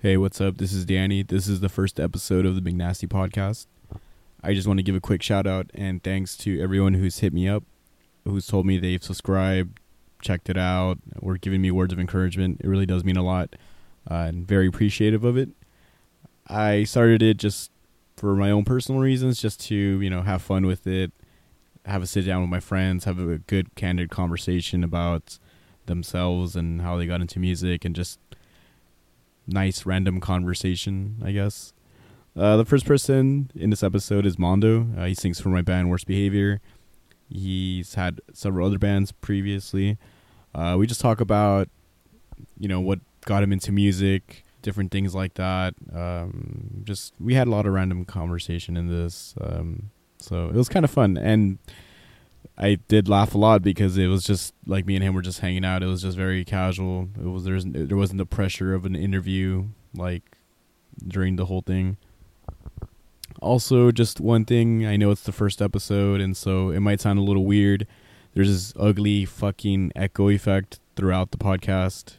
Hey, what's up? This is Danny. This is the first episode of the Big Nasty podcast. I just want to give a quick shout out and thanks to everyone who's hit me up, who's told me they've subscribed, checked it out, or given me words of encouragement. It really does mean a lot uh, and very appreciative of it. I started it just for my own personal reasons, just to, you know, have fun with it, have a sit down with my friends, have a good, candid conversation about themselves and how they got into music and just nice random conversation, I guess. Uh, the first person in this episode is Mando. Uh, he sings for my band Worst Behavior. He's had several other bands previously. Uh, we just talk about, you know, what got him into music, different things like that. Um, just we had a lot of random conversation in this, um, so it was kind of fun, and I did laugh a lot because it was just like me and him were just hanging out. It was just very casual. It was there's there wasn't the pressure of an interview like during the whole thing. Also, just one thing, I know it's the first episode and so it might sound a little weird. There's this ugly fucking echo effect throughout the podcast.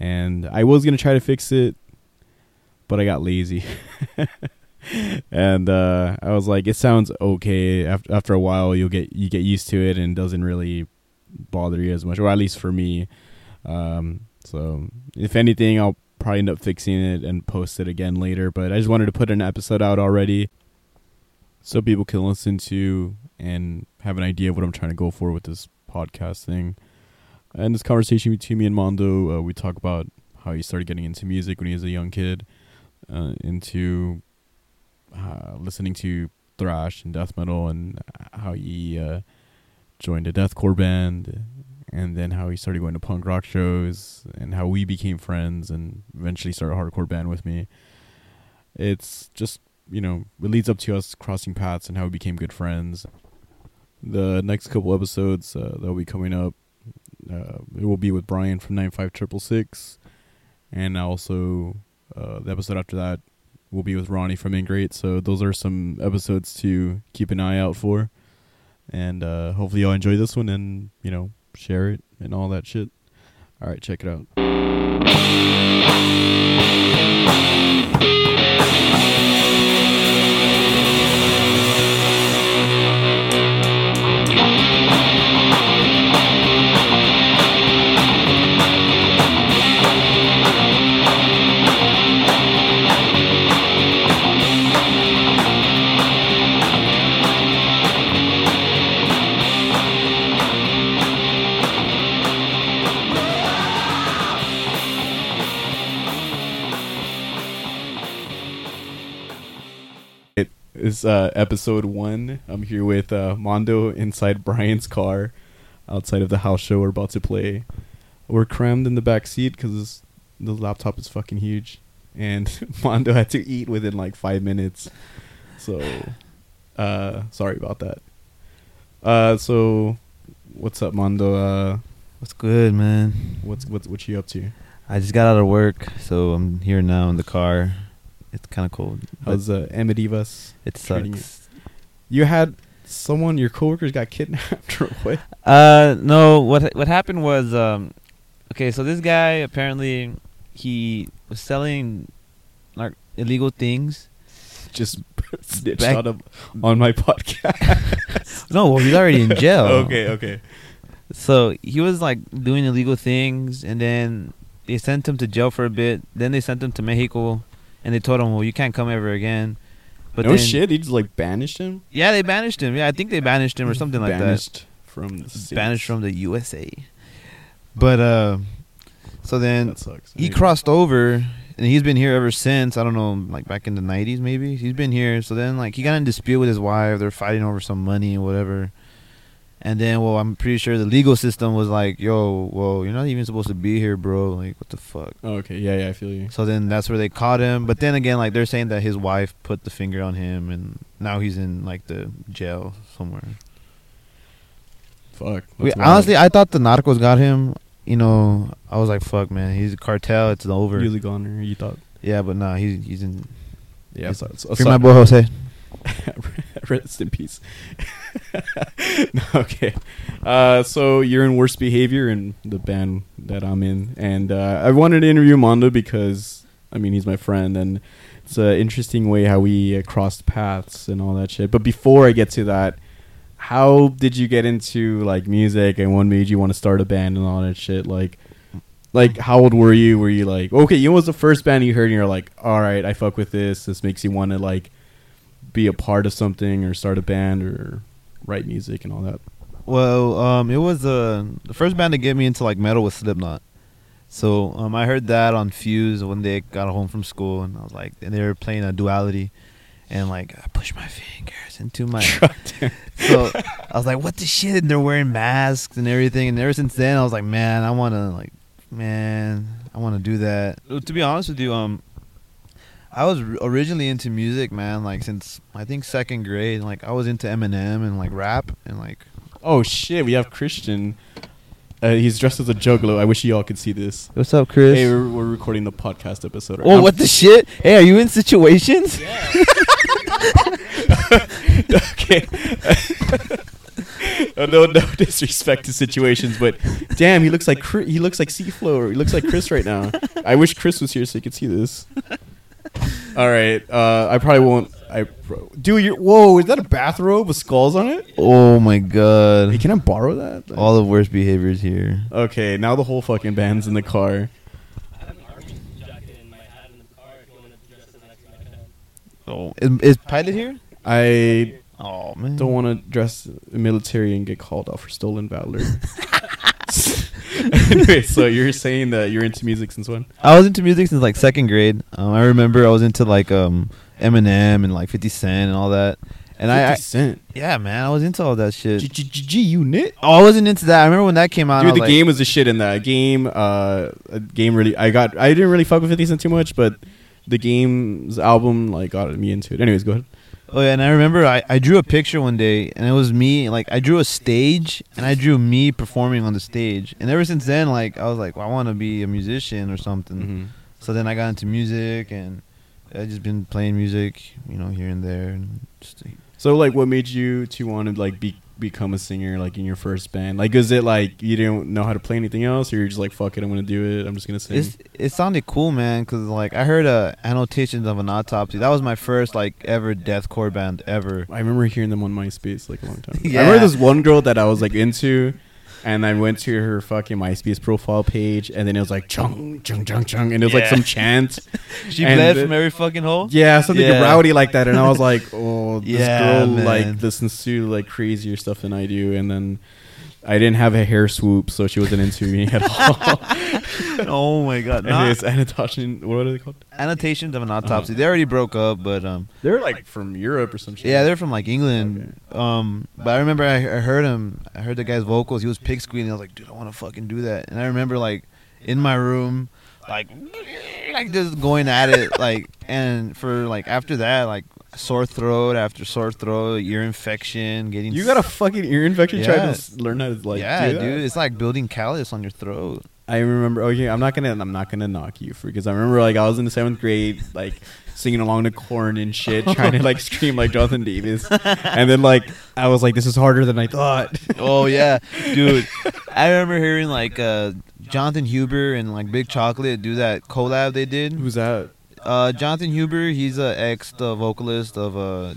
And I was going to try to fix it, but I got lazy. and uh, I was like, it sounds okay. After after a while, you'll get you get used to it, and it doesn't really bother you as much, or at least for me. Um, so if anything, I'll probably end up fixing it and post it again later. But I just wanted to put an episode out already, so people can listen to and have an idea of what I'm trying to go for with this podcast thing. And this conversation between me and Mando, uh, we talk about how he started getting into music when he was a young kid, uh, into uh, listening to thrash and death metal, and how he uh, joined a deathcore band, and then how he started going to punk rock shows, and how we became friends, and eventually started a hardcore band with me. It's just you know it leads up to us crossing paths and how we became good friends. The next couple episodes uh, that'll be coming up, uh, it will be with Brian from nine five triple six, and also uh, the episode after that will be with Ronnie from Ingrate. So those are some episodes to keep an eye out for. And uh, hopefully y'all enjoy this one and, you know, share it and all that shit. All right, check it out. It's uh, episode one. I'm here with uh, Mando inside Brian's car, outside of the house show we're about to play. We're crammed in the back seat because the laptop is fucking huge, and Mando had to eat within like five minutes. So, uh, sorry about that. Uh, so, what's up, Mando? Uh, What's good, man? what's what's what you up to? I just got out of work, so I'm here now in the car. It's kind of cool. How's uh, Amadivas? it sucks? You had someone, your coworkers got kidnapped or what? Uh, no. What what happened was, um, okay. So this guy apparently he was selling like illegal things. Just snitched Back- on him on my podcast. No, well, he's already in jail. okay, okay. So he was like doing illegal things, and then they sent him to jail for a bit. Then they sent him to Mexico, and they told him, "Well, you can't come ever again." But no then, shit, he just like banished him. Yeah, they banished him. Yeah, I think they banished him or something like that. banished from the States. banished from the USA. But uh, so then he crossed over, and he's been here ever since. I don't know, like back in the '90s, maybe. He's been here. So then, like, he got in dispute with his wife. They're fighting over some money and whatever. And then, well, I'm pretty sure the legal system was like, "Yo, well, you're not even supposed to be here, bro. Like, what the fuck." Oh, okay, yeah, yeah, I feel you. So then that's where they caught him. But then again, like they're saying that his wife put the finger on him, and now he's in like the jail somewhere. Fuck. We, honestly, I thought the Narcos got him. You know, I was like, "Fuck, man, he's a cartel. It's over." really gone, you thought? Yeah, but nah, he's he's in. Yeah, so, so, Free my boy Jose. Rest in peace. okay. Uh, so you're in worst behavior in the band that I'm in, and uh, I wanted to interview Mando because I mean, he's my friend, and it's an interesting way how we uh, crossed paths and all that shit. But before I get to that, how did you get into like music, and what made you want to start a band and all that shit? Like, like how old were you? Were you like, okay, you know, was the first band you heard, and you're like, all right, I fuck with this. This makes you want to like be a part of something or start a band or write music and all that. Well, um, it was uh, the first band to get me into like metal was Slipknot. So um, I heard that on Fuse one day. Got home from school and I was like, and they were playing a Duality, and like I pushed my fingers into my. so I was like, what the shit? And they're wearing masks and everything. And ever since then, I was like, man, I want to like, man, I want to do that. To be honest with you, um, I was originally into music, man. Like since I think second grade, like I was into Eminem and like rap and like Oh shit, we have Christian. Uh, he's dressed as a juggalo. I wish you all could see this. What's up, Chris? Hey, we're, we're recording the podcast episode. Right oh, now. what the shit? Hey, are you in situations? okay. oh, no, no disrespect to situations, but damn, he looks like Chri- he looks like Seaflow. Or he looks like Chris right now. I wish Chris was here so he could see this. All right, uh, I probably won't. I dude, you whoa, is that a bathrobe with skulls on it? Oh my god. Hey, can I borrow that? All the worst behaviors here. Okay, now the whole fucking band's in the car. I have an army jacket in my hat in the car if you want to dress as next to my hat. Oh, is, is Pilot here? I Oh man. don't want to dress military and get called out for stolen valor. anyway, so you're saying that you're into music since when? I was into music since like second grade. Um, I remember I was into like um Eminem and like 50 Cent and all that. And I, I Cent. yeah, man, I was into all that shit. G unit. Oh, I wasn't into that. I remember when that came out. Dude, the like, game was the shit in that game. Uh, a game really. I got. I didn't really fuck with Fifty Cent too much, but the game's album like got me into it. Anyways, go ahead. Oh yeah, and I remember I, I drew a picture one day, and it was me. Like I drew a stage, and I drew me performing on the stage. And ever since then, like I was like, well, I want to be a musician or something. Mm-hmm. So then I got into music, and I just been playing music, you know, here and there. And just, So, like, what made you to want to like be become a singer, like in your first band? Like, is it like you didn't know how to play anything else, or you're just like, fuck it, I'm gonna do it. I'm just gonna sing. it's it sounded cool, man. Cause like I heard uh, annotations of an autopsy. That was my first like ever deathcore band ever. I remember hearing them on MySpace like a long time. ago. Yeah. I remember this one girl that I was like into, and I went to her fucking MySpace profile page, and then it was like chung chung chung chung, and it was like Yeah. some chant. She And bled the- from every fucking hole. Yeah, something Yeah. rowdy like that, and I was like, "Oh, this Yeah, girl man. like listens to like crazier stuff than I do." And then I didn't have a hair swoop, so she wasn't into me at all. oh my god! and it's annotation. What are they called? annotations of an Uh-huh. autopsy. They already broke up, but um, They're like from Europe or some shit. yeah, they're from like England. Um, but I remember I, I heard him. I heard the guy's vocals. He was pig squealing. I was like, dude, I want to fucking do that. And I remember like in my room, like like just going at it, like and for like after that, like sore throat after sore throat, ear infection, getting You got a fucking ear infection trying to learn how to like. yeah, do that? dude. It's like building callus on your throat. I remember. Okay, I'm not gonna. I'm not gonna knock you for because I remember like I was in the seventh grade, like singing along to Korn and shit, trying to like scream like Jonathan Davis, and then like I was like, this is harder than I thought. Oh yeah, dude. I remember hearing like uh, Jonathan Huber and like Big Chocolate do that collab they did. Who's that? Uh, Jonathan Huber, he's a ex vocalist of uh,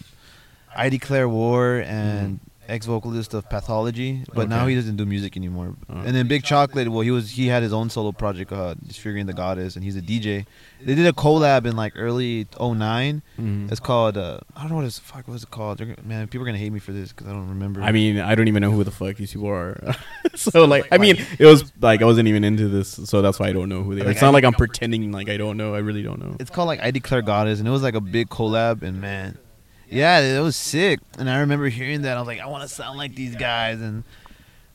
I Declare War and ex vocalist of Pathology, but now he doesn't do music anymore. Oh. And then Big Chocolate, well, he was he had his own solo project, uh, Disfiguring the Goddess, and he's a DJ. They did a collab in like early 9 Mhm. It's called uh, I don't know what it's fuck what is it called. They're, man, people are gonna hate me for this because I don't remember. I mean, I don't even know who the fuck these people are. so like, I mean, it was like I wasn't even into this, so that's why I don't know who they are. It's not like I'm pretending like I don't know. I really don't know. it's called like I Declare Goddess, and it was like a big collab, and man, yeah, it was sick. And I remember hearing that, I was like, I want to sound like these guys, and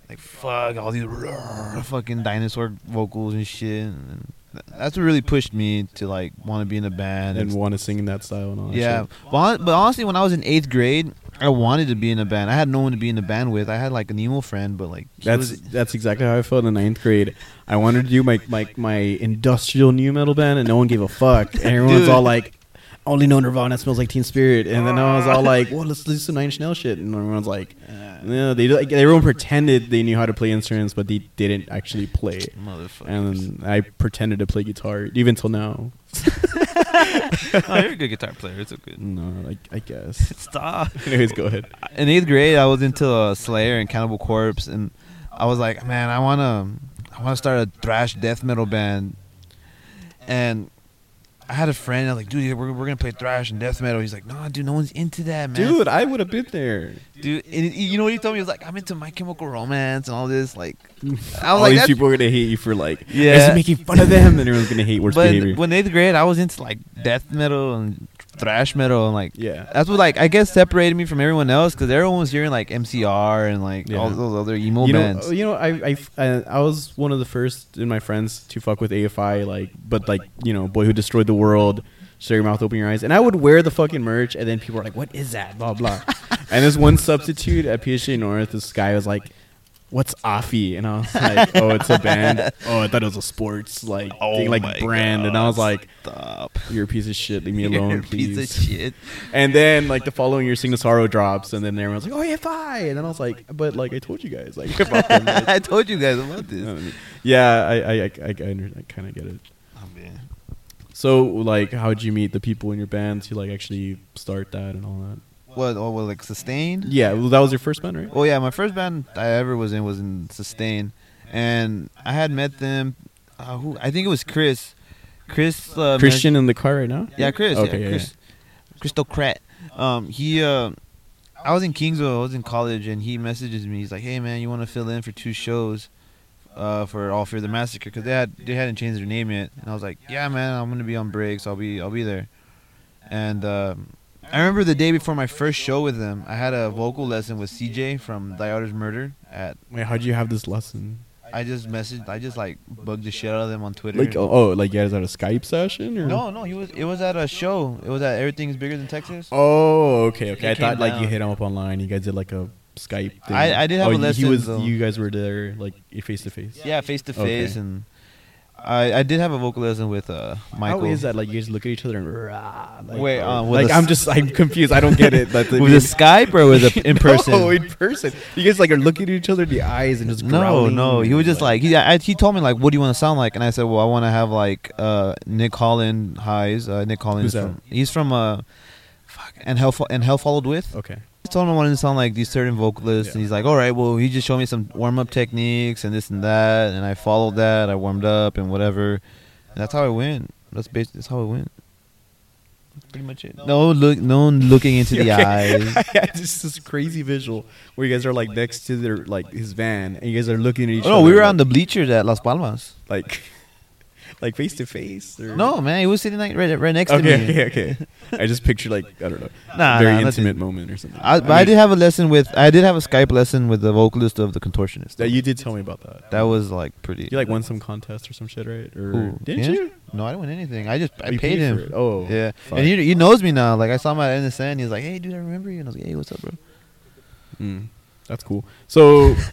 like fuck all these roar, fucking dinosaur vocals and shit. And that's what really pushed me to like want to be in a band. And And, want to sing in that style and all. That yeah, shit. but, but honestly, when I was in eighth grade, I wanted to be in a band. I had no one to be in a band with. I had like an emo friend, but like That's was- that's exactly how I felt in ninth grade. I wanted to do my my my industrial nu metal band, and no one gave a fuck. And everyone's all like, "Only know Nirvana smells like Teen Spirit," and then I was all like, "Well, let's listen to Nine Inch Nails shit," and everyone's like, "No, they like, everyone pretended they knew how to play instruments, but they didn't actually play." And I pretended to play guitar even till now. oh, you're a good guitar player. It's okay. No, I, I guess. Stop. Anyways, go ahead. In eighth grade, I was into uh, Slayer and Cannibal Corpse, and I was like, man, I wanna, I wanna start a thrash death metal band. And I had a friend. I was like, dude, we're, we're gonna play thrash and death metal. He's like, no, dude, no one's into that, man. Dude, I would have been there. dude, and you know what he told me? He was like, I'm into My Chemical Romance and all this. Like, I was All like, these people are gonna hate you for like, Yeah. yeah, making fun of them, and everyone's gonna hate worse but behavior. when eighth grade, I was into like death metal and thrash metal and like yeah, that's what like I guess separated me from everyone else because everyone was hearing like MCR and like all those other emo you know, bands. you know, I, I, I, was one of the first in my friends to fuck with AFI, like, but like, you know, boy who destroyed the world, shut your mouth, open your eyes, and I would wear the fucking merch, and then people were like, "What is that?" Blah blah. and this one substitute at PSA North, this guy was like, "What's Offie?" And I was like, "Oh, it's a band." oh, I thought it was a sports like thing, like brand, and I was like, stop. "You're a piece of shit. Leave me You're alone, a piece please." of shit. And then like the following year, Sing the Sorrow drops, and then everyone's like, "Oh, AFI," and then I was like, "But like I told you guys, like about them." I told you guys about this. Um, yeah, I I I, I, I, I kind of get it. Oh, man. So like, how'd you meet the people in your band to like actually start that and all that? What? Oh, well, like Sustained. Yeah, well, that was your first band, right? Oh yeah, my first band I ever was in was in Sustain, and I had met them. Uh, who I think it was Chris. Chris. Uh, Christian in the car right now. Yeah, Chris. Okay, yeah, yeah, Chris. Christocrat. Um, he. Uh, I was in Kingsville. I was in college, and he messages me. He's like, "Hey, man, you want to fill in for two shows, uh, for All Fear the Massacre? Because they had they hadn't changed their name yet." And I was like, "Yeah, man, I'm gonna be on break, so I'll be I'll be there." And um, I remember the day before my first show with them, I had a vocal lesson with CJ from Thy Art Is Murder. At Wait, how'd you have this lesson? I just messaged, I just like bugged the shit out of them on Twitter. Like, oh, oh, like you guys at a Skype session or? no, no, he was. It was at a show. It was at Everything Is Bigger Than Texas. Oh, okay, okay. He I thought like you hit him up online. You guys did like a Skype. Thing. I- I did have oh, a he- He was. though. You guys were there like face to face. Yeah, face to face, and I I did have a vocal lesson with uh Michael. How is that? Like you guys look at each other and rah, like, Wait, with like I'm just I'm confused. I don't get it. Like, the- with a Skype or with a in person? No, in person. You guys like are looking at each other in the eyes and just No, growling no. He was just like he. I, he told me like, "What do you want to sound like?" And I said, "Well, I want to have like uh Nick Holland highs. Uh, Nick Holland Who's that? from he's from uh, fuck, and hell and hell followed with. okay. Told him I wanted to sound like these certain vocalists, Yeah. and he's like, "All right, well, he just showed me some warm up techniques and this and that, and I followed that. I warmed up and whatever, and that's how I went. That's basically that's how it went. That's pretty much it. No look, no one looking into the eyes. Just this crazy visual where you guys are like next to their like his van and you guys are looking at each Oh, other. no, we were like, on the bleachers at Las Palmas. like like face to face. or- No, man, he was sitting like right, right next to me. okay, okay. I just pictured like I don't know, Nah, very nah, intimate nothing. moment or something. I, but I, mean, did have a lesson with. I did have a Skype lesson with the vocalist of the Contortionist. That you did tell me about that. That was like pretty. you like won some contest or some shit, right? Or Who? didn't you? No, I didn't win anything. I just I Oh, you paid, him. for it. Oh, Yeah, fuck. and he, he knows me now. Like I saw him at NSN. He's like, "Hey, dude, I remember you." And I was like, "Hey, what's up, bro?" Mm, that's cool. So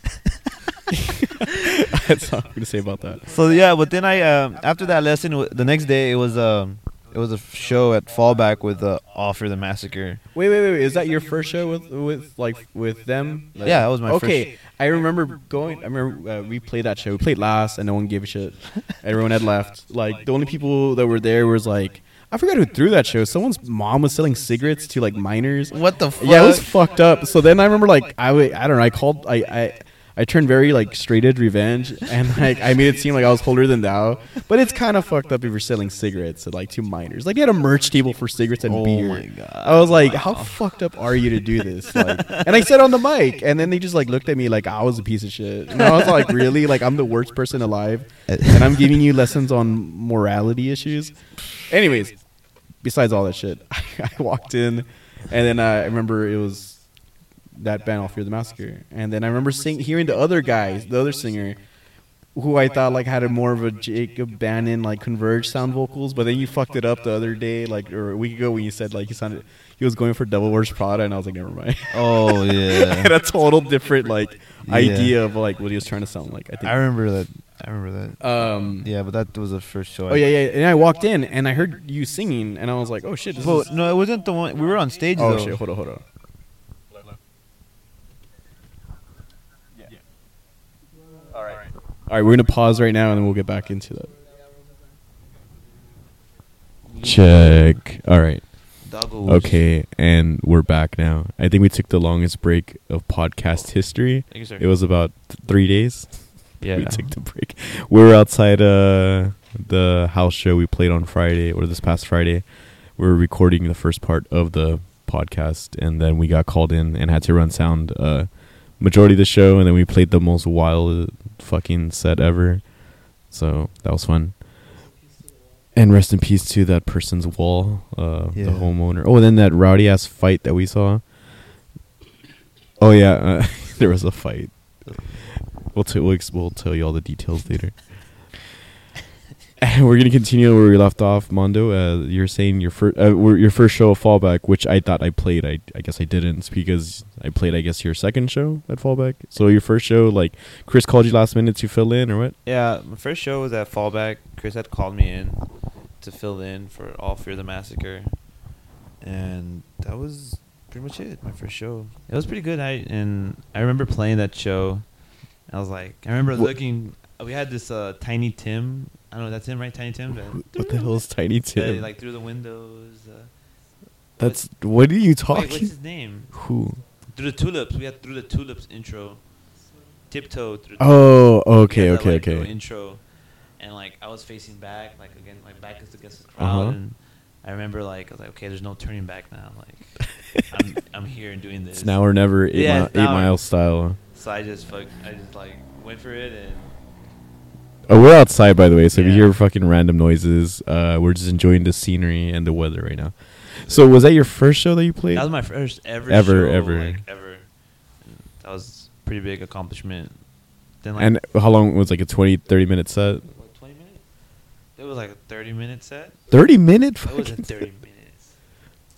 that's all I'm gonna say about that. So yeah, but then I um, after that lesson, w- the next day it was um it was a f- show at Fallback with uh, All Fear the Massacre. Wait, wait, wait, wait. Is that your first show with with like with them? Like- Yeah, that was my first Okay, I remember going. I remember uh, we played that show. We played last, and no one gave a shit. Everyone had left. Like the only people that were there was like I forgot who threw that show. Someone's mom was selling cigarettes to like minors. What the fuck? Yeah, it was fucked up. So then I remember like I w- I don't know. I called I I. I turned very like straight edge revenge, and like I made it seem like I was holier than thou. But it's kind of fucked up if you're selling cigarettes to like two minors. Like they had a merch table for cigarettes and Oh beer. my God. I was like, how fucked up are you to do this? Like, and I said on the mic, and then they just like looked at me like I was a piece of shit. And I was like, really? Like I'm the worst person alive, and I'm giving you lessons on morality issues. Anyways, besides all that shit, I walked in, and then uh, I remember it was that band, All Fear the Massacre, and then I remember sing- hearing the other guys, the other singer, who I thought like had a more of a Jacob Bannon like converge sound vocals, but then you fucked it up the other day, like or a week ago when you said like he sounded he was going for Devil Wears Prada, and I was like, never mind. Oh yeah. and a total different like Yeah. idea of like what he was trying to sound like. I think. I remember that. I remember that. um. Yeah, but that was the first show. Oh yeah, yeah. And I walked in and I heard you singing, and I was like, oh shit. This Well, no, it wasn't the one. We were on stage oh though. shit. Hold on, hold on. All right. All right, we're gonna pause right now, and then we'll get back into that. Check. All right. Doggos. Okay, and we're back now. I think we took the longest break of podcast history. Thank you, sir. It was about th- three days. yeah. We took the break. We were outside uh, the house show we played on Friday or this past Friday. We were recording the first part of the podcast, and then we got called in and had to run sound uh, majority of the show, and then we played the most wild fucking set ever. So that was fun. And rest in peace to that person's wall, uh, Yeah. the homeowner. Oh, and then that rowdy ass fight that we saw. Oh yeah, uh, there was a fight. We'll, t- we'll, ex- we'll tell you all the details later. And we're gonna continue where we left off, Mando. Uh, you're saying your first, uh, your first show of Fallback, which I thought I played. I, I guess I didn't because I played. I guess your second show at Fallback. So your first show, like Chris called you last minute to fill in, or what? Yeah, my first show was at Fallback. Chris had called me in to fill in for All Fear the Massacre, and that was pretty much it. My first show. It was pretty good. I and I remember playing that show. I was like, I remember What- looking. We had this uh, Tiny Tim. I don't know. That's him, right? Tiny Tim. What the hell is Tiny Tim? like through the windows. Uh, That's what are you wait, talking? what's his name? Who? Through the tulips. We had through the tulips intro. Tiptoe through. Oh, okay, that, okay, like, okay. Intro, and like I was facing back, like again, my back is against the crowd, Uh-huh. and I remember like I was like, okay, there's no turning back now. Like I'm, I'm here and doing this. It's now or never. Eight, Yeah, mile, eight mile style. So I just fuck, I just like went for it, and Oh, we're outside, by the way. So if you hear fucking random noises, uh, we're just enjoying the scenery and the weather right now. So was that your first show that you played? that was my first ever, Ever, show, ever. like, ever. That was a pretty big accomplishment. Then like and how long was like a 20, 30 minute set? what, 20 minutes. It was like a 30 minute set. Thirty minute. It was a 30 minutes.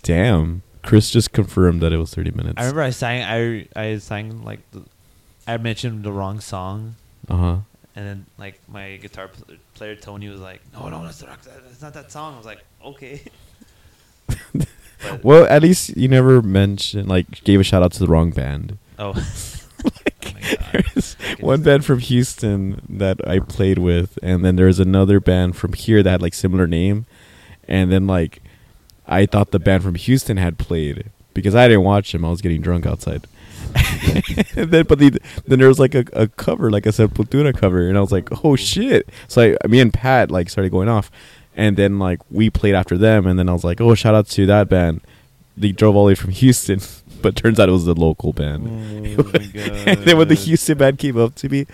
Damn. Chris just confirmed that it was thirty minutes. I remember I sang, I I sang like the, I mentioned the wrong song. Uh huh. Like my guitar pl- player Tony was like, "No, no, that's the rock. That's not that song." I was like, "Okay." Well, at least you never mentioned like gave a shout out to the wrong band. oh, like, Oh my God. there's I can one band from Houston that I played with, and then there's another band from here that had like similar name, and then like I thought the band from Houston had played because I didn't watch them. I was getting drunk outside. and then, but the, then there was like a, a cover, like I said, a Sepultura cover, and I was like, "Oh shit!" So I, me and Pat like started going off, and then like we played after them, and then I was like, "Oh, shout out to that band." They drove all the way from Houston, but turns out it was the local band. Oh and then when the Houston band came up to me,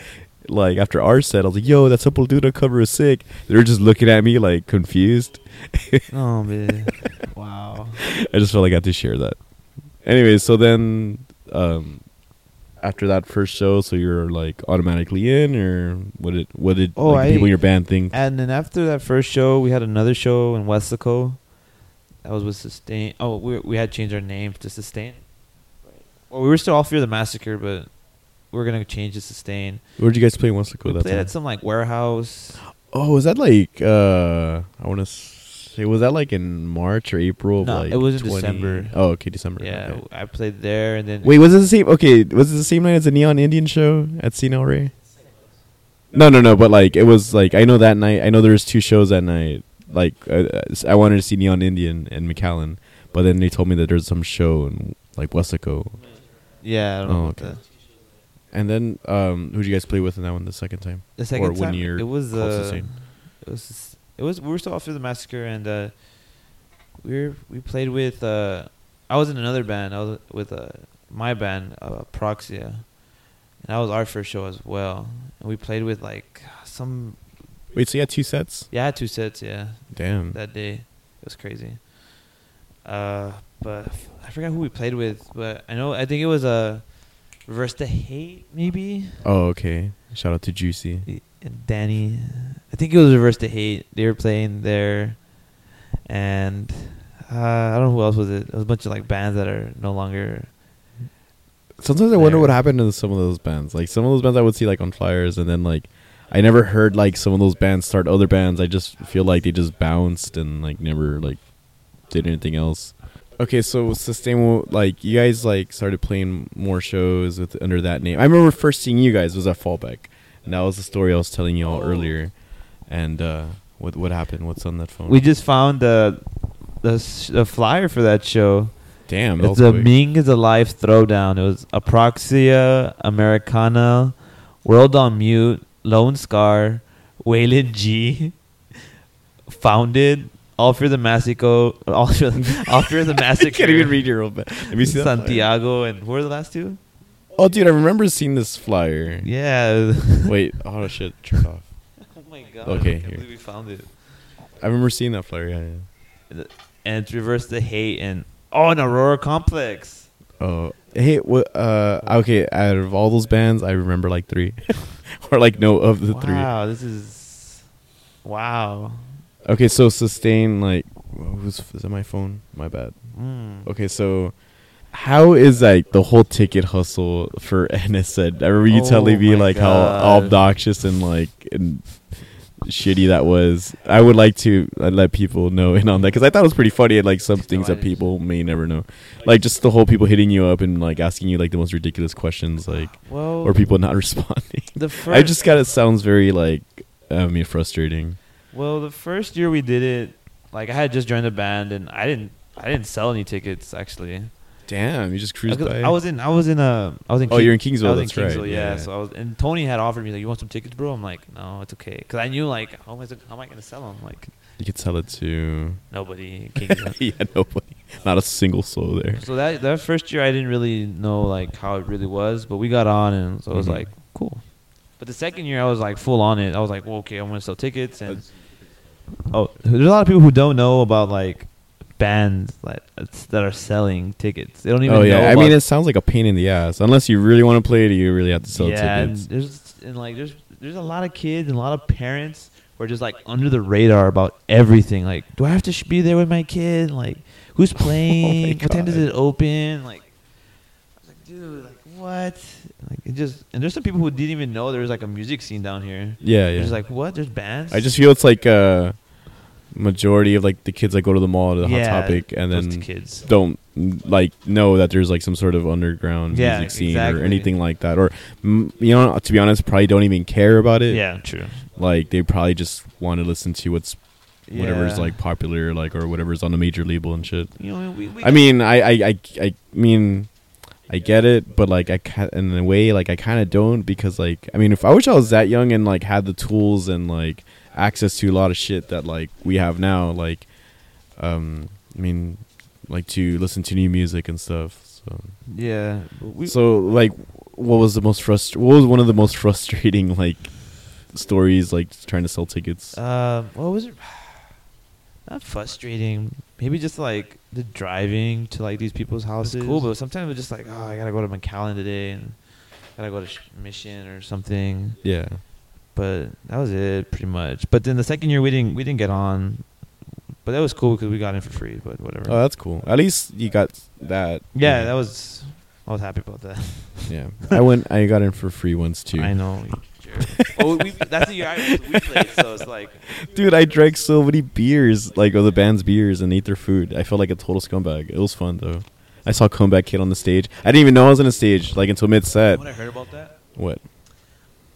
like after our set, I was like, "Yo, that Sepultura cover is sick." They were just looking at me like confused. oh man, wow. I just felt like I had to share that. Anyway, so then um, after that first show, so you're like automatically in, or what did what did Oh, like, the people in your band think? And then after that first show, we had another show in Weslaco. That was with Sustain. Oh, we we had changed our name to Sustain. Well, we were still all Fear the Massacre, but we are gonna change to Sustain. Where'd you guys play in Weslaco We that played time? at some like warehouse. oh, is that like uh, I want to was that like in March or April? Of No, like it was in 20 December. Oh, okay, December. Yeah, okay. I played there, and then Wait, was it the same? Okay, was it the same night as the Neon Indian show at Cine El Rey? No, no, no. But like, it was like I know that night. I know there was two shows that night. Like, uh, I wanted to see Neon Indian and McAllen, but then they told me that there's some show in like Weslaco. yeah, I don't know Oh, okay. that. And then, um, who'd you guys play with in that one the second time? The second or when time, you're it was uh, Sustain? it was it was we were still after the massacre, and uh, we were we played with uh, I was in another band. I was with uh, my band, uh, Proxia, and that was our first show as well. And we played with like some Wait, so you had two sets? yeah, I had two sets, yeah, Damn. that day. It was crazy. Uh, but I forgot who we played with, but I know I think it was a uh, Reverse the Hate maybe. oh, okay. Shout out to Juicy. And Danny. I think it was Reverse to Hate. They were playing there, and uh, I don't know who else was it. It was a bunch of like bands that are no longer. Sometimes I wonder what happened to some of those bands. Like some of those bands I would see like on flyers, and then like I never heard like some of those bands start other bands. I just feel like they just bounced and like never like did anything else. Okay, so sustainable like you guys like started playing more shows with under that name. I remember first seeing you guys was at Fallback, and that was the story I was telling you all Oh. earlier. And uh, what what happened? What's on that phone? We just found the the s- the flyer for that show. Damn, It's a quick. Ming is Alive throwdown. It was Aproxia, Americana, World on Mute, Lone Scar, Waylon G, Founded, All the Massacre, All Fear, All Fear the I can't even read your own. Let me see. Santiago, and who are the last two? Oh, dude, I remember seeing this flyer. Yeah. Wait, oh shit, turn off. oh my god. Okay, I can't here. we found it. I remember seeing that flyer. Yeah, yeah. And it's Reverse the Hate and oh, an Aurora Complex. Oh, hey, what? Uh, okay. Out of all those bands, I remember like three, or like no of the three. Wow, this is wow. Okay, so sustain like, who's is that my phone? My bad. Mm. Okay, so how is like the whole ticket hustle for NSN? I remember you Oh telling me like how obnoxious and like and shitty that was. I would like to uh, let people know in on that because I thought it was pretty funny and like some things that people may never know, like just the whole people hitting you up and like asking you like the most ridiculous questions, like Well, or people not responding. the first, I just got it sounds very like I mean frustrating. well, the first year we did it, like I had just joined the band and I didn't, I didn't sell any tickets actually. Damn, you just cruised by. I was in, I was in a, I was in. Oh, you're in Kingsville, I was that's in right, Yeah, yeah. So I was, and Tony had offered me like, "You want some tickets, bro?" I'm like, "No, it's okay," because I knew like, how am I, how am I gonna sell them? Like you could sell it to nobody. Kingsville. yeah nobody, not a single soul there. So that that first year, I didn't really know like how it really was, but we got on, and so it was mm-hmm. like cool. But the second year, I was like full on it. I was like, well, okay, I'm gonna sell tickets, and oh, there's a lot of people who don't know about like bands that that are selling tickets. They don't even. Oh yeah, know I mean it sounds like a pain in the ass. Unless you really want to play it, you really have to sell yeah, and tickets. there's and like there's there's a lot of kids and a lot of parents who are just like under the radar about everything. Like, do I have to sh- be there with my kid? Like, who's oh playing? what time does it open? Like, I was like, dude, like what? Like it just and there's some people who didn't even know there was like a music scene down here. Yeah, yeah. just like, what? There's bands. I just feel it's like a majority of like the kids that go to the mall to the Yeah, hot topic and then kids. don't like know that there's like some sort of underground Yeah, music scene exactly. or anything like that or you know to be honest probably don't even care about it Yeah, true. like they probably just want to listen to what's whatever's Yeah. like popular like or whatever's on the major label and shit You know, we, we I mean, I, I, I, I mean, I get it, but like, I ca- in a way, like, I kind of don't because, like, I mean, if I wish I was that young and like had the tools and like access to a lot of shit that like we have now, like, um, I mean, like to listen to new music and stuff. So, yeah. We, so like, what was the most frust? What was one of the most frustrating like stories like trying to sell tickets? Uh, what was it? Not frustrating. Maybe just like the driving to like these people's houses. Cool, but sometimes it's just like, oh, I gotta go to McAllen today and gotta go to Sh- Mission or something. yeah. But that was it, pretty much. But then the second year we didn't we didn't get on, but that was cool because we got in for free. But whatever. Oh, that's cool. At least you got that. yeah, that was. I was happy about that. Yeah, I went. I got in for free once too. I know. oh, we, that's the year I, we played, so it's like Dude, I drank so many beers, like of the band's beers, and ate their food. I felt like a total scumbag. It was fun though. I saw Comeback Kid on the stage. I didn't even know I was on a stage like until mid set. What I heard about that? What?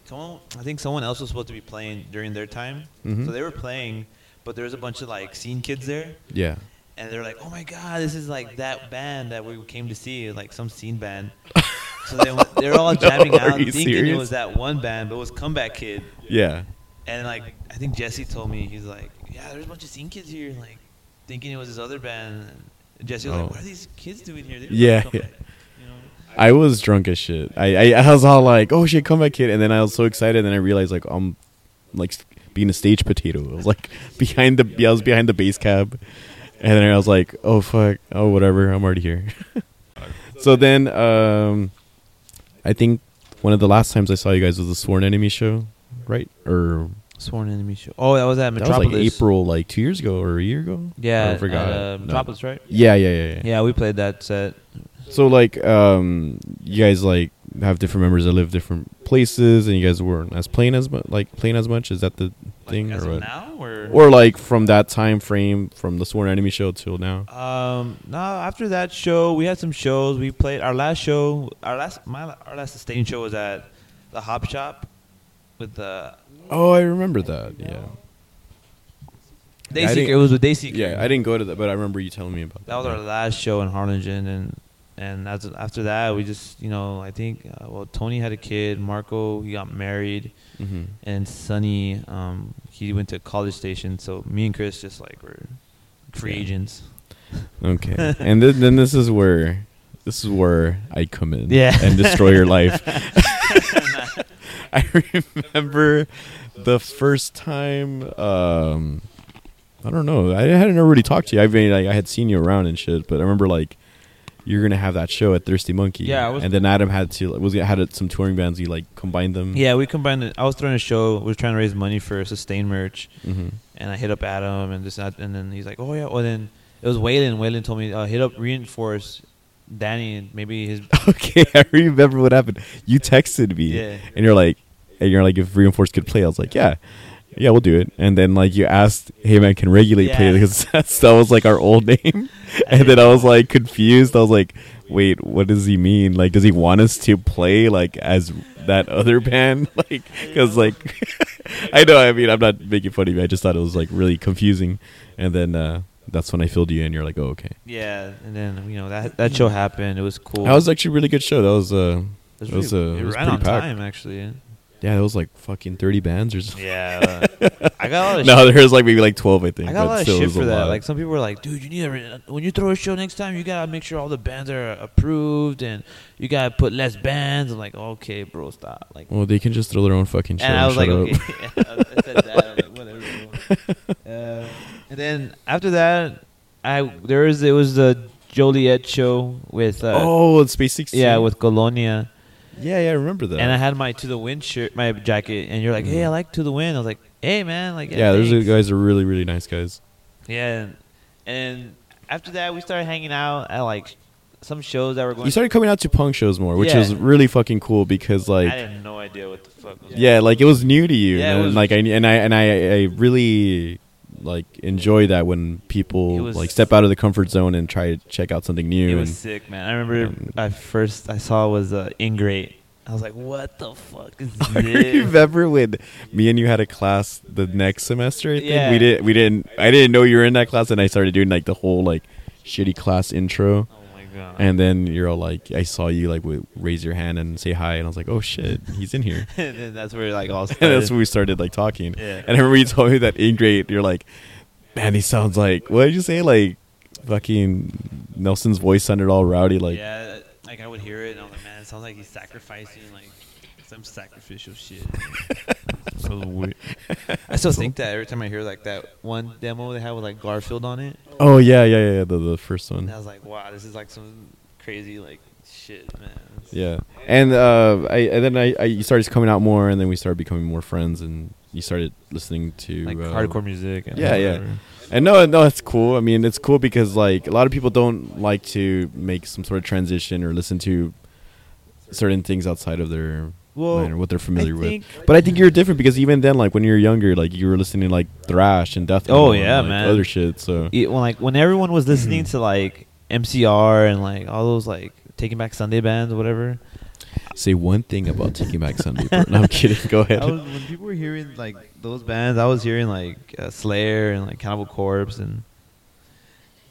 Someone, I think someone else was supposed to be playing during their time, Mhm. so they were playing, but there was a bunch of like scene kids there, Yeah. and they're like, "Oh my god, this is like that band that we came to see, like some scene band." so they went, they were all jamming No, out, thinking it was that one band, but it was Comeback Kid. Yeah. And like, I think Jesse told me he's like, "Yeah, there's a bunch of scene kids here, like thinking it was this other band." And Jesse was Oh. like, "What are these kids doing here?" They Yeah, yeah. Comeback," You know? I was drunk as shit. I, I I was all like, "Oh shit, come back, Kid," and then I was so excited, and then I realized like I'm like being a stage potato. I was like behind the yeah, I was behind the bass cab, and then I was like, "Oh fuck, oh whatever, I'm already here." so then, um, I think one of the last times I saw you guys was the Sworn Enemy show, right? Or Sworn Enemy show. Oh, that was at Metropolis. that was like April, like two years ago or a year ago. Yeah, I forgot. at, uh, No. Metropolis, right? Yeah, yeah, yeah, yeah. Yeah, we played that set. So like, um, you guys like have different members that live different places, and you guys weren't as plain as much, like plain as much. Is that the thing, as or what? now, or Or like from that time frame, from the Sworn Enemy show till now? um, no. After that show, we had some shows. We played our last show. Our last my our last sustained show was at the Hop Shop with the. Oh, I remember that. Yeah. I Day I Seeker. didn't- It was with Day Seeker. Yeah, I didn't go to that, but I remember you telling me about that. That was our last show in Harlingen, and and as, after that, we just you know I think uh, well Tony had a kid, Marco he got married, hmm and Sonny um he went to College Station. So me and Chris just like were free Yeah. agents. Okay, and then, then this is where this is where I come in, Yeah. and destroy your life. I remember the first time. Um, I don't know. I hadn't already talked to you. I mean, like, I had seen you around and shit, but I remember like you're gonna have that show at Thirsty Monkey. Yeah, I was- and then Adam had to was had some touring bands. You like combined them. Yeah, we combined it. I was throwing a show. We were trying to raise money for Sustain merch, hmm and I hit up Adam and this and and then he's like, "Oh yeah." Well, then it was Waylon. Waylon told me, uh, "Hit up Reinforce." Danny and maybe his Okay, I remember what happened. You texted me, Yeah. and you're like, and you're like, if Reinforce could play, I was like, yeah, yeah, we'll do it. And then like you asked, hey man, can Regulate play because that's, that was like our old name. and then I was like confused. I was like, wait, what does he mean? Like, does he want us to play like as that other band? Like, because like, I know. I mean, I'm not making fun of you. I just thought it was like really confusing. And then uh that's when I filled you in. You're like, oh okay. yeah, and then you know that that show happened. It was cool. That was actually a really good show. That was uh it it was, really- uh, it it was ran pretty on packed. time actually. Yeah, yeah, that was like fucking thirty bands or something. yeah uh, I got a lot of No, there was like maybe like twelve, I think. I got a lot of shit for that. lot. Like some people were like, "Dude, you need to when you throw a show next time, you gotta make sure all the bands are approved and you gotta put less bands." I'm like, "Okay, bro, stop." Like, well, they can just throw their own fucking show. and I was like. "Okay." I said that. Like, "Whatever." Uh, and then after that, I there was it was the Joliet show with uh, oh, Space Sixteen. yeah with Colonia, yeah, yeah, I remember that. and I had my To the Wind shirt, my jacket, and you're like, "Hey, I mm-hmm. like To the Wind." I was like, "Hey, man, like yeah, those thanks." guys are really, really nice guys. Yeah, and, and after that, we started hanging out at like some shows that were going. You started coming out to punk shows more, which Yeah. was really fucking cool because like. I had no idea what the fuck. Was yeah, like it was new to you, Yeah, and was- like I and I and I, I really like enjoy that when people was- like step out of the comfort zone and try to check out something new. It and was sick, man. I remember I first I saw was uh, Ingrate. I was like, "What the fuck is this?" remember when me and you had a class the next semester. I think Yeah. we did. We didn't. I didn't know you were in that class, and I started doing like the whole like shitty class intro. God! And then you're all like, I saw you like raise your hand and say hi, and I was like, oh shit, he's in here. and then that's where like all and that's when we started like talking. Yeah. And I remember you told me that Ingrate. You're like, man, he sounds like what did you say? Like fucking Nelson's voice sounded all rowdy. Like, yeah, like I would hear it, and I'm like, "Man, it sounds like he's sacrificing like some sacrificial shit." so weird. I still think that every time I hear like that one demo they had with like Garfield on it. oh yeah, yeah, yeah, the the first And one. I was like, wow, this is like some crazy like shit, man. It's- Yeah, and uh, I and then I, I you started coming out more, and then we started becoming more friends, and you started listening to Like uh, hardcore music. And yeah, yeah. And no, no, it's cool. I mean, it's cool because like a lot of people don't like to make some sort of transition or listen to certain things outside of their Well, line or what they're familiar I with. But I think you're different because even then, like when you were younger, like you were listening to like thrash and death. Oh, metal and, yeah, like, man. Other shit. So it, when like when everyone was listening to like MCR and like all those like Taking Back Sunday bands or whatever. say one thing about Taking Back Sunday. Bro. No, I'm kidding. Go ahead. I was, when people were hearing like those bands, I was hearing like uh, Slayer and like Cannibal Corpse, and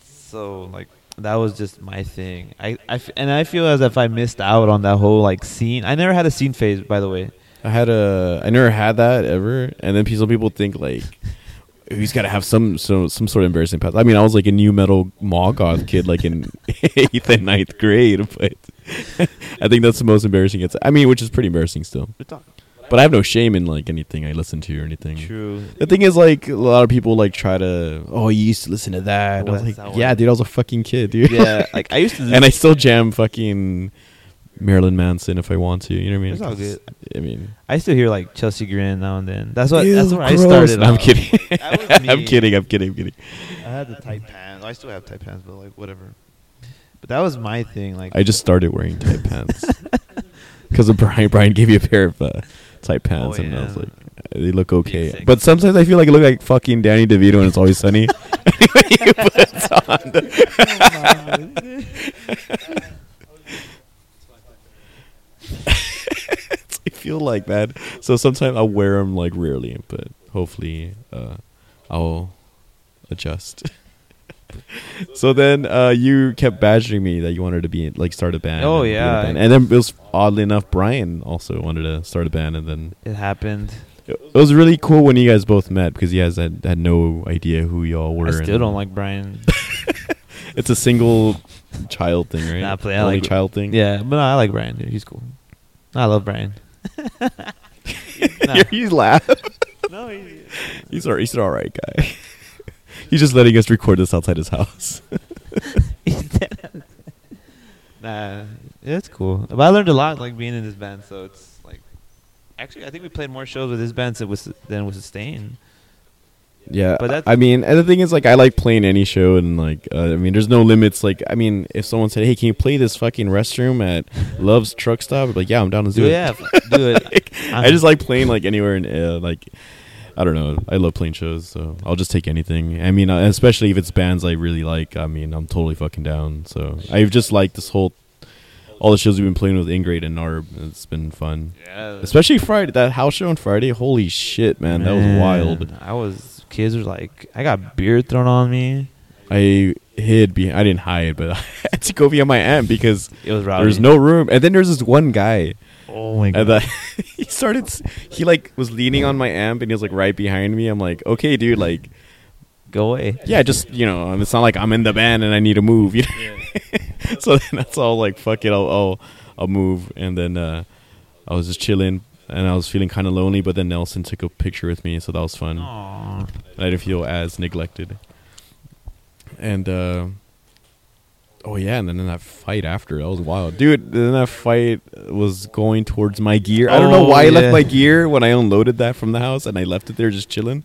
so like that was just my thing. I, I f- and I feel as if I missed out on that whole like scene. I never had a scene phase, by the way. I had a. I never had that ever, and then pe- some people think like. He's got to have some, some some sort of embarrassing past. I mean, I was like a nu metal mall goth kid, like in eighth and ninth grade. But I think that's the most embarrassing. It's. I mean, which is pretty embarrassing still. But I have no shame in like anything I listen to or anything. True. The thing is, like a lot of people like try to. Oh, you used to listen to that. I was like, Side yeah, West. dude, I was a fucking kid, dude. Yeah, like I used to. and I still jam fucking Marilyn Manson if I want to. You know what I mean? It's all good. I mean, I still hear like Chelsea Grin now and then. That's what. Ew, that's where I started. No, I'm kidding. That was I'm kidding. I'm kidding. I'm kidding. I had the tight pants. I still have tight pants, but like whatever. But that was my thing. Like I just started wearing tight pants because of Brian. Brian gave you a pair of uh, tight pants, Oh, and I was like, they look okay. But sometimes I feel like I look like fucking Danny DeVito, and it's always sunny. he puts on the- I feel like that. So sometimes I'll wear them like rarely, but hopefully uh, I'll adjust. so then uh, you kept badgering me that you wanted to be like start a band. Oh, and be in a yeah. band. and then it was oddly enough Brian also wanted to start a band, and then It happened. it was really cool when you guys both met because you guys had, had no idea who y'all were. I still don't like Brian. It's a single child thing, right? Nah, play- I Only like- child thing. yeah, but no, I like Brian, dude. He's cool. I love Brian. Nah. he's laugh. no, he, He's all, he's an all right guy. He's just letting us record this outside his house. nah, it's cool. But I learned a lot like being in this band. So it's like, actually, I think we played more shows with this band than with than with Sustain. Yeah, But that's- I mean, and the thing is, like, I like playing any show, and like, uh, I mean, there's no limits. Like, I mean, if someone said, "Hey, can you play this fucking restroom at Love's Truck Stop?" I'd be like, yeah, I'm down to do Do it. yeah, do it. Like, I just like playing like anywhere, and uh, like, I don't know, I love playing shows, so I'll just take anything. I mean, uh, especially if it's bands I really like. I mean, I'm totally fucking down. So I've just liked this whole, all the shows we've been playing with Ingrate and Narb. It's been fun. Yeah, Especially Friday, that house show on Friday. Holy shit, man, that was wild. I was kids were like, I got beer thrown on me. I hid behind. I didn't hide, but I had to go behind my aunt because It was rowdy. there's no room. And then there's this one guy, Oh my and uh, he started. He like was leaning on my amp, and he was like right behind me. I'm like, okay, dude, like, Go away. yeah, just you know, it's not like I'm in the band and I need to move. You know? so then that's all like, fuck it, I'll I'll, I'll move. And then uh, I was just chilling. And I was feeling kind of lonely, but then Nelson took a picture with me, so that was fun. Aw. I didn't feel as neglected. And uh oh yeah, and then in that fight after that was wild, dude. Then that fight was going towards my gear. I don't know Oh, why I yeah. left my gear when I unloaded that from the house, and I left it there just chilling.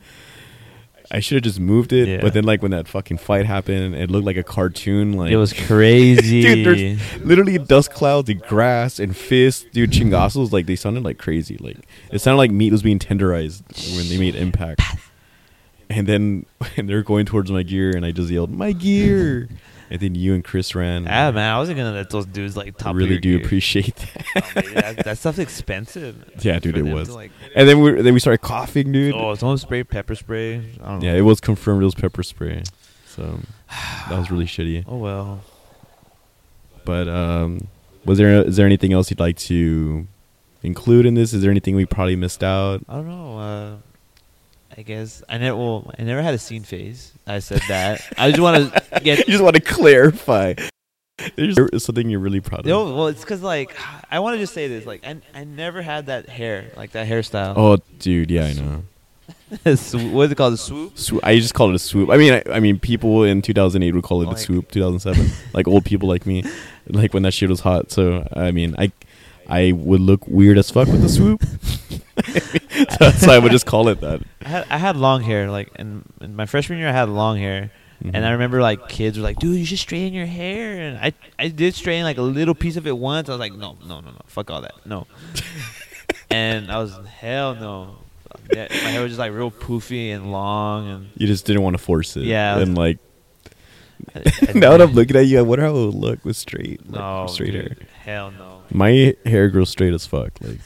I should have just moved it, Yeah. but then like when that fucking fight happened, it looked like a cartoon. Like It was crazy. Dude, there's literally dust clouds and grass and fists, dude. Chingazos, like they sounded like crazy. Like it sounded like meat was being tenderized when they made impact. And then when they're going towards my gear, and I just yelled, "My gear!" And then you and Cris ran. Ah man, I wasn't gonna let those dudes like top. I really do gear. appreciate that. Oh, that, that stuff's expensive. Yeah, dude, For it was. to, like- And then we then we started coughing, dude. oh, someone sprayed pepper spray. I don't know. Yeah, it was confirmed it was pepper spray. So that was really shitty. Oh well. But um, was there is there anything else you'd like to include in this? Is there anything we probably missed out? I don't know. Uh, I guess I never. Well, I never had a scene phase. I said that. I just want to you just want to clarify. There's something you're really proud of. No, well, it's because like I want to just say this. Like, I I never had that hair, like that hairstyle. Oh, dude, yeah, I know. Swo- what is it called? A swoop. Swo- I just call it a swoop. I mean, I, I mean, people in 2008 would call it a swoop. 2007, like old people like me, like when that shit was hot. So I mean, I, I would look weird as fuck with the swoop. so I would just call it that. I had I had long hair. Like in, in my freshman year, I had long hair, and Mhm. I remember like kids were like, "Dude, you should straighten your hair." And I I did straighten like a little piece of it once. I was like, "No, no, no, no, fuck all that, no." and I was hell no. Yeah, My hair was just like real poofy and long, and you just didn't want to force it. Yeah. and like I, I- now that I'm looking at you, I wonder how it would look with straight, like, no straight dude, hair. Hell no. My hair grows straight as fuck. Like,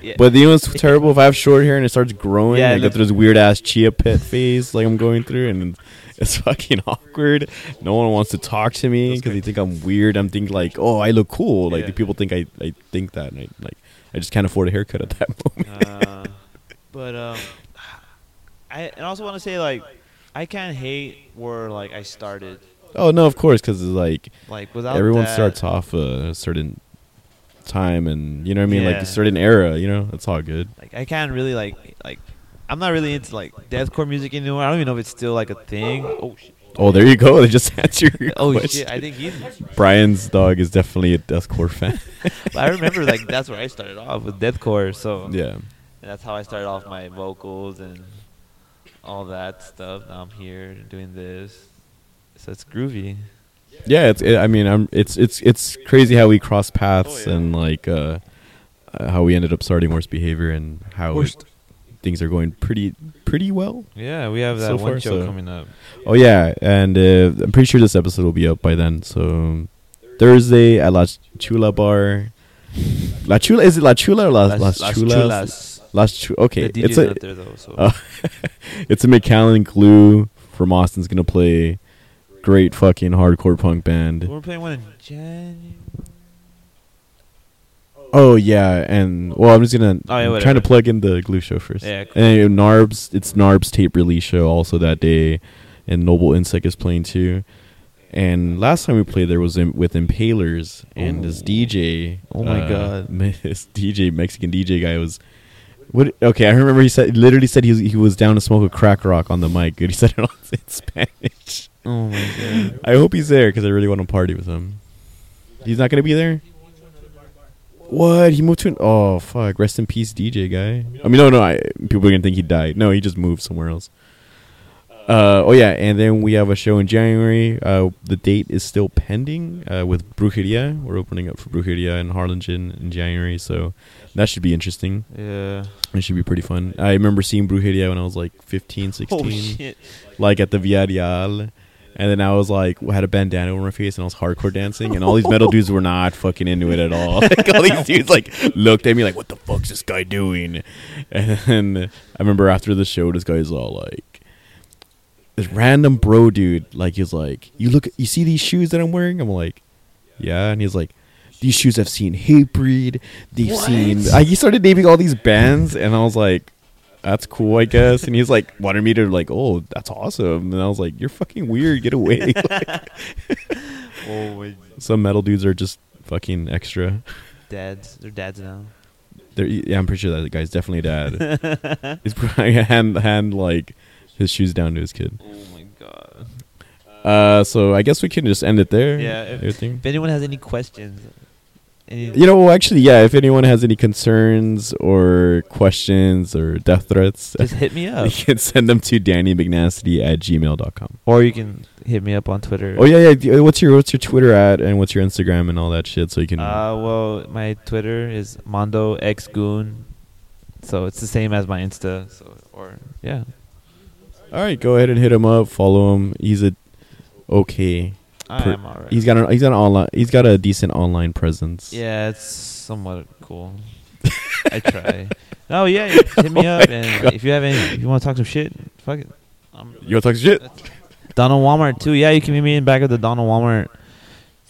Yeah. but you know what's terrible? If I have short hair and it starts growing, Yeah, I go through this weird ass chia pet phase, like I'm going through, and it's fucking awkward. No one wants to talk to me because they think I'm weird. I'm thinking like, oh, I look cool. Like Yeah. the people think I, I think that, and I like I just can't afford a haircut at that moment. uh, but um, I and also want to say like I can't hate where like I started. Oh no, of course, because it's like Like without everyone that- starts off a certain time, and you know what I mean, like a certain era. You know, it's all good. Like I can't really like like I'm not really into like deathcore music anymore. I don't even know if it's still like a thing. Oh shit. Oh, there you go. They just answered your Oh question. shit. I think he's. Brian's dog is definitely a deathcore fan. I remember like that's where I started off with deathcore. So yeah. and that's how I started off my vocals and all that stuff. Now I'm here doing this. So it's groovy. Yeah, it's. It, I mean, I'm. It's. It's. It's crazy how we cross paths Oh, yeah. and like uh, uh, how we ended up starting worst behavior and how Worst. things are going pretty pretty well. Yeah, we have that So one far, show so- coming up. Oh yeah, and uh, I'm pretty sure this episode will be up by then. So Thursday at La Chula Bar. La Chula is it La Chula or La, Las, Las, Las Chulas? Chulas. Last tr- okay, the it's a not there though. So Uh, it's a McAllen Glue from Austin's gonna play. Great fucking hardcore punk band. we're playing one in January. Oh yeah, and well, I'm just gonna Oh, yeah, I'm trying to plug in the Glue show first. Yeah, cool. And Narbs, it's Narbs tape release show also that day, and Noble Insect is playing too. And last time we played there was in, with Impalers and this DJ. Oh my uh, God. this DJ Mexican DJ guy was. What? Okay, I remember he said literally said he was he was down to smoke a crack rock on the mic. Dude, he said it all in Spanish. Oh my god. I hope he's there because I really want to party with him. He's not gonna be there. What? He moved to an oh fuck! Rest in peace, DJ guy. I mean, no, no. I, people are gonna think he died. No, he just moved somewhere else. Uh oh yeah, and then we have a show in January. Uh, the date is still pending. Uh, with Brujeria, we're opening up for Brujeria in Harlingen in January, so that should be interesting. Yeah. It should be pretty fun. I remember seeing Brujeria when I was like 15, 16 Oh shit. like at the Via Real. And then I was like, had a bandana over my face, and I was hardcore dancing, and all these metal dudes were not fucking into it at all. like all these dudes like looked at me like, "What the fuck's this guy doing?" And then I remember after the show, this guy's all like, this random bro dude, like he's like, "You look, you see these shoes that I'm wearing?" I'm like, "Yeah," and he's like. These shoes have seen Hatebreed. They've What? seen. I, he started naming all these bands, and I was like, that's cool, I guess. And he's like, wanted me to like, oh, that's awesome. And I was like, you're fucking weird. Get away. Oh my Some metal dudes are just fucking extra. dads. They're dads now. They're, yeah, I'm pretty sure that the guy's definitely a dad. he's probably hand hand like his shoes down to his kid. Oh my god. Uh, so I guess we can just end it there. Yeah, if- If anyone has any questions, any, You know, well, actually, yeah. If anyone has any concerns or questions or death threats, just hit me up. you can send them to Danny McNasty at gmail.com. or you can hit me up on Twitter. Oh yeah, yeah. What's your what's your Twitter at and what's your Instagram and all that shit so you can. Uh, well, my Twitter is Mando X Goon, so it's the same as my Insta. So, or yeah, All right, go ahead and hit him up. Follow him. He's a okay. I Per- am alright. He's got an he's got an online he's got a decent online presence. yeah, it's somewhat cool. I try. Oh yeah, yeah, hit me oh up, and if you have any, if you want to talk some shit, fuck it. I'm You want to talk shit? Donna Walmart too. Yeah, you can meet me in back of the Donna Walmart.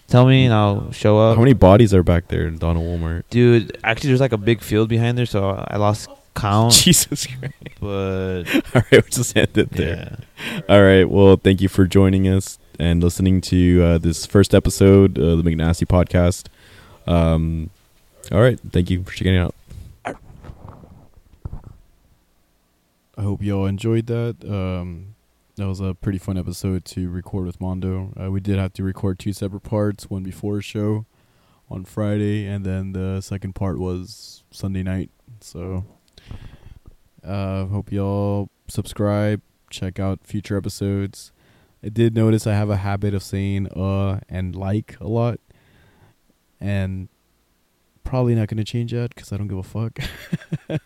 Tell me and I'll show up. How many bodies are back there in Donna Walmart? Dude, actually, there's like a big field behind there, so I lost count. Jesus Christ! But All right, we'll just end it there. All right. Well, thank you for joining us and listening to uh, this first episode of the McNasty podcast. Um, all right. Thank you for checking it out. I hope y'all enjoyed that. Um, that was a pretty fun episode to record with Mando. Uh, we did have to record two separate parts, one before show on Friday, and then the second part was Sunday night. So, uh, hope y'all subscribe, check out future episodes. I did notice I have a habit of saying uh and like a lot, and probably not gonna change that because I don't give a fuck.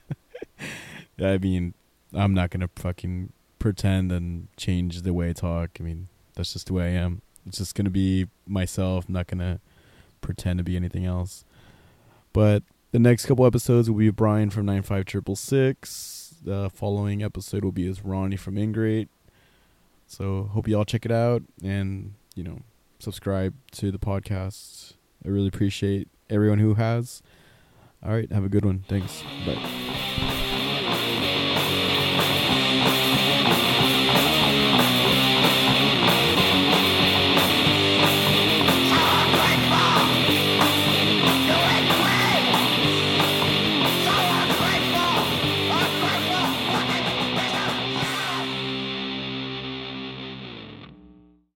I mean, I'm not gonna fucking pretend and change the way I talk. I mean, that's just the way I am. It's just gonna be myself. I'm not gonna pretend to be anything else. But the next couple episodes will be Brian from nine V triple six. The following episode will be as Ronnie from Ingrate. So hope you all check it out and you know subscribe to the podcast. I really appreciate everyone who has. All right, have a good one. Thanks. Bye.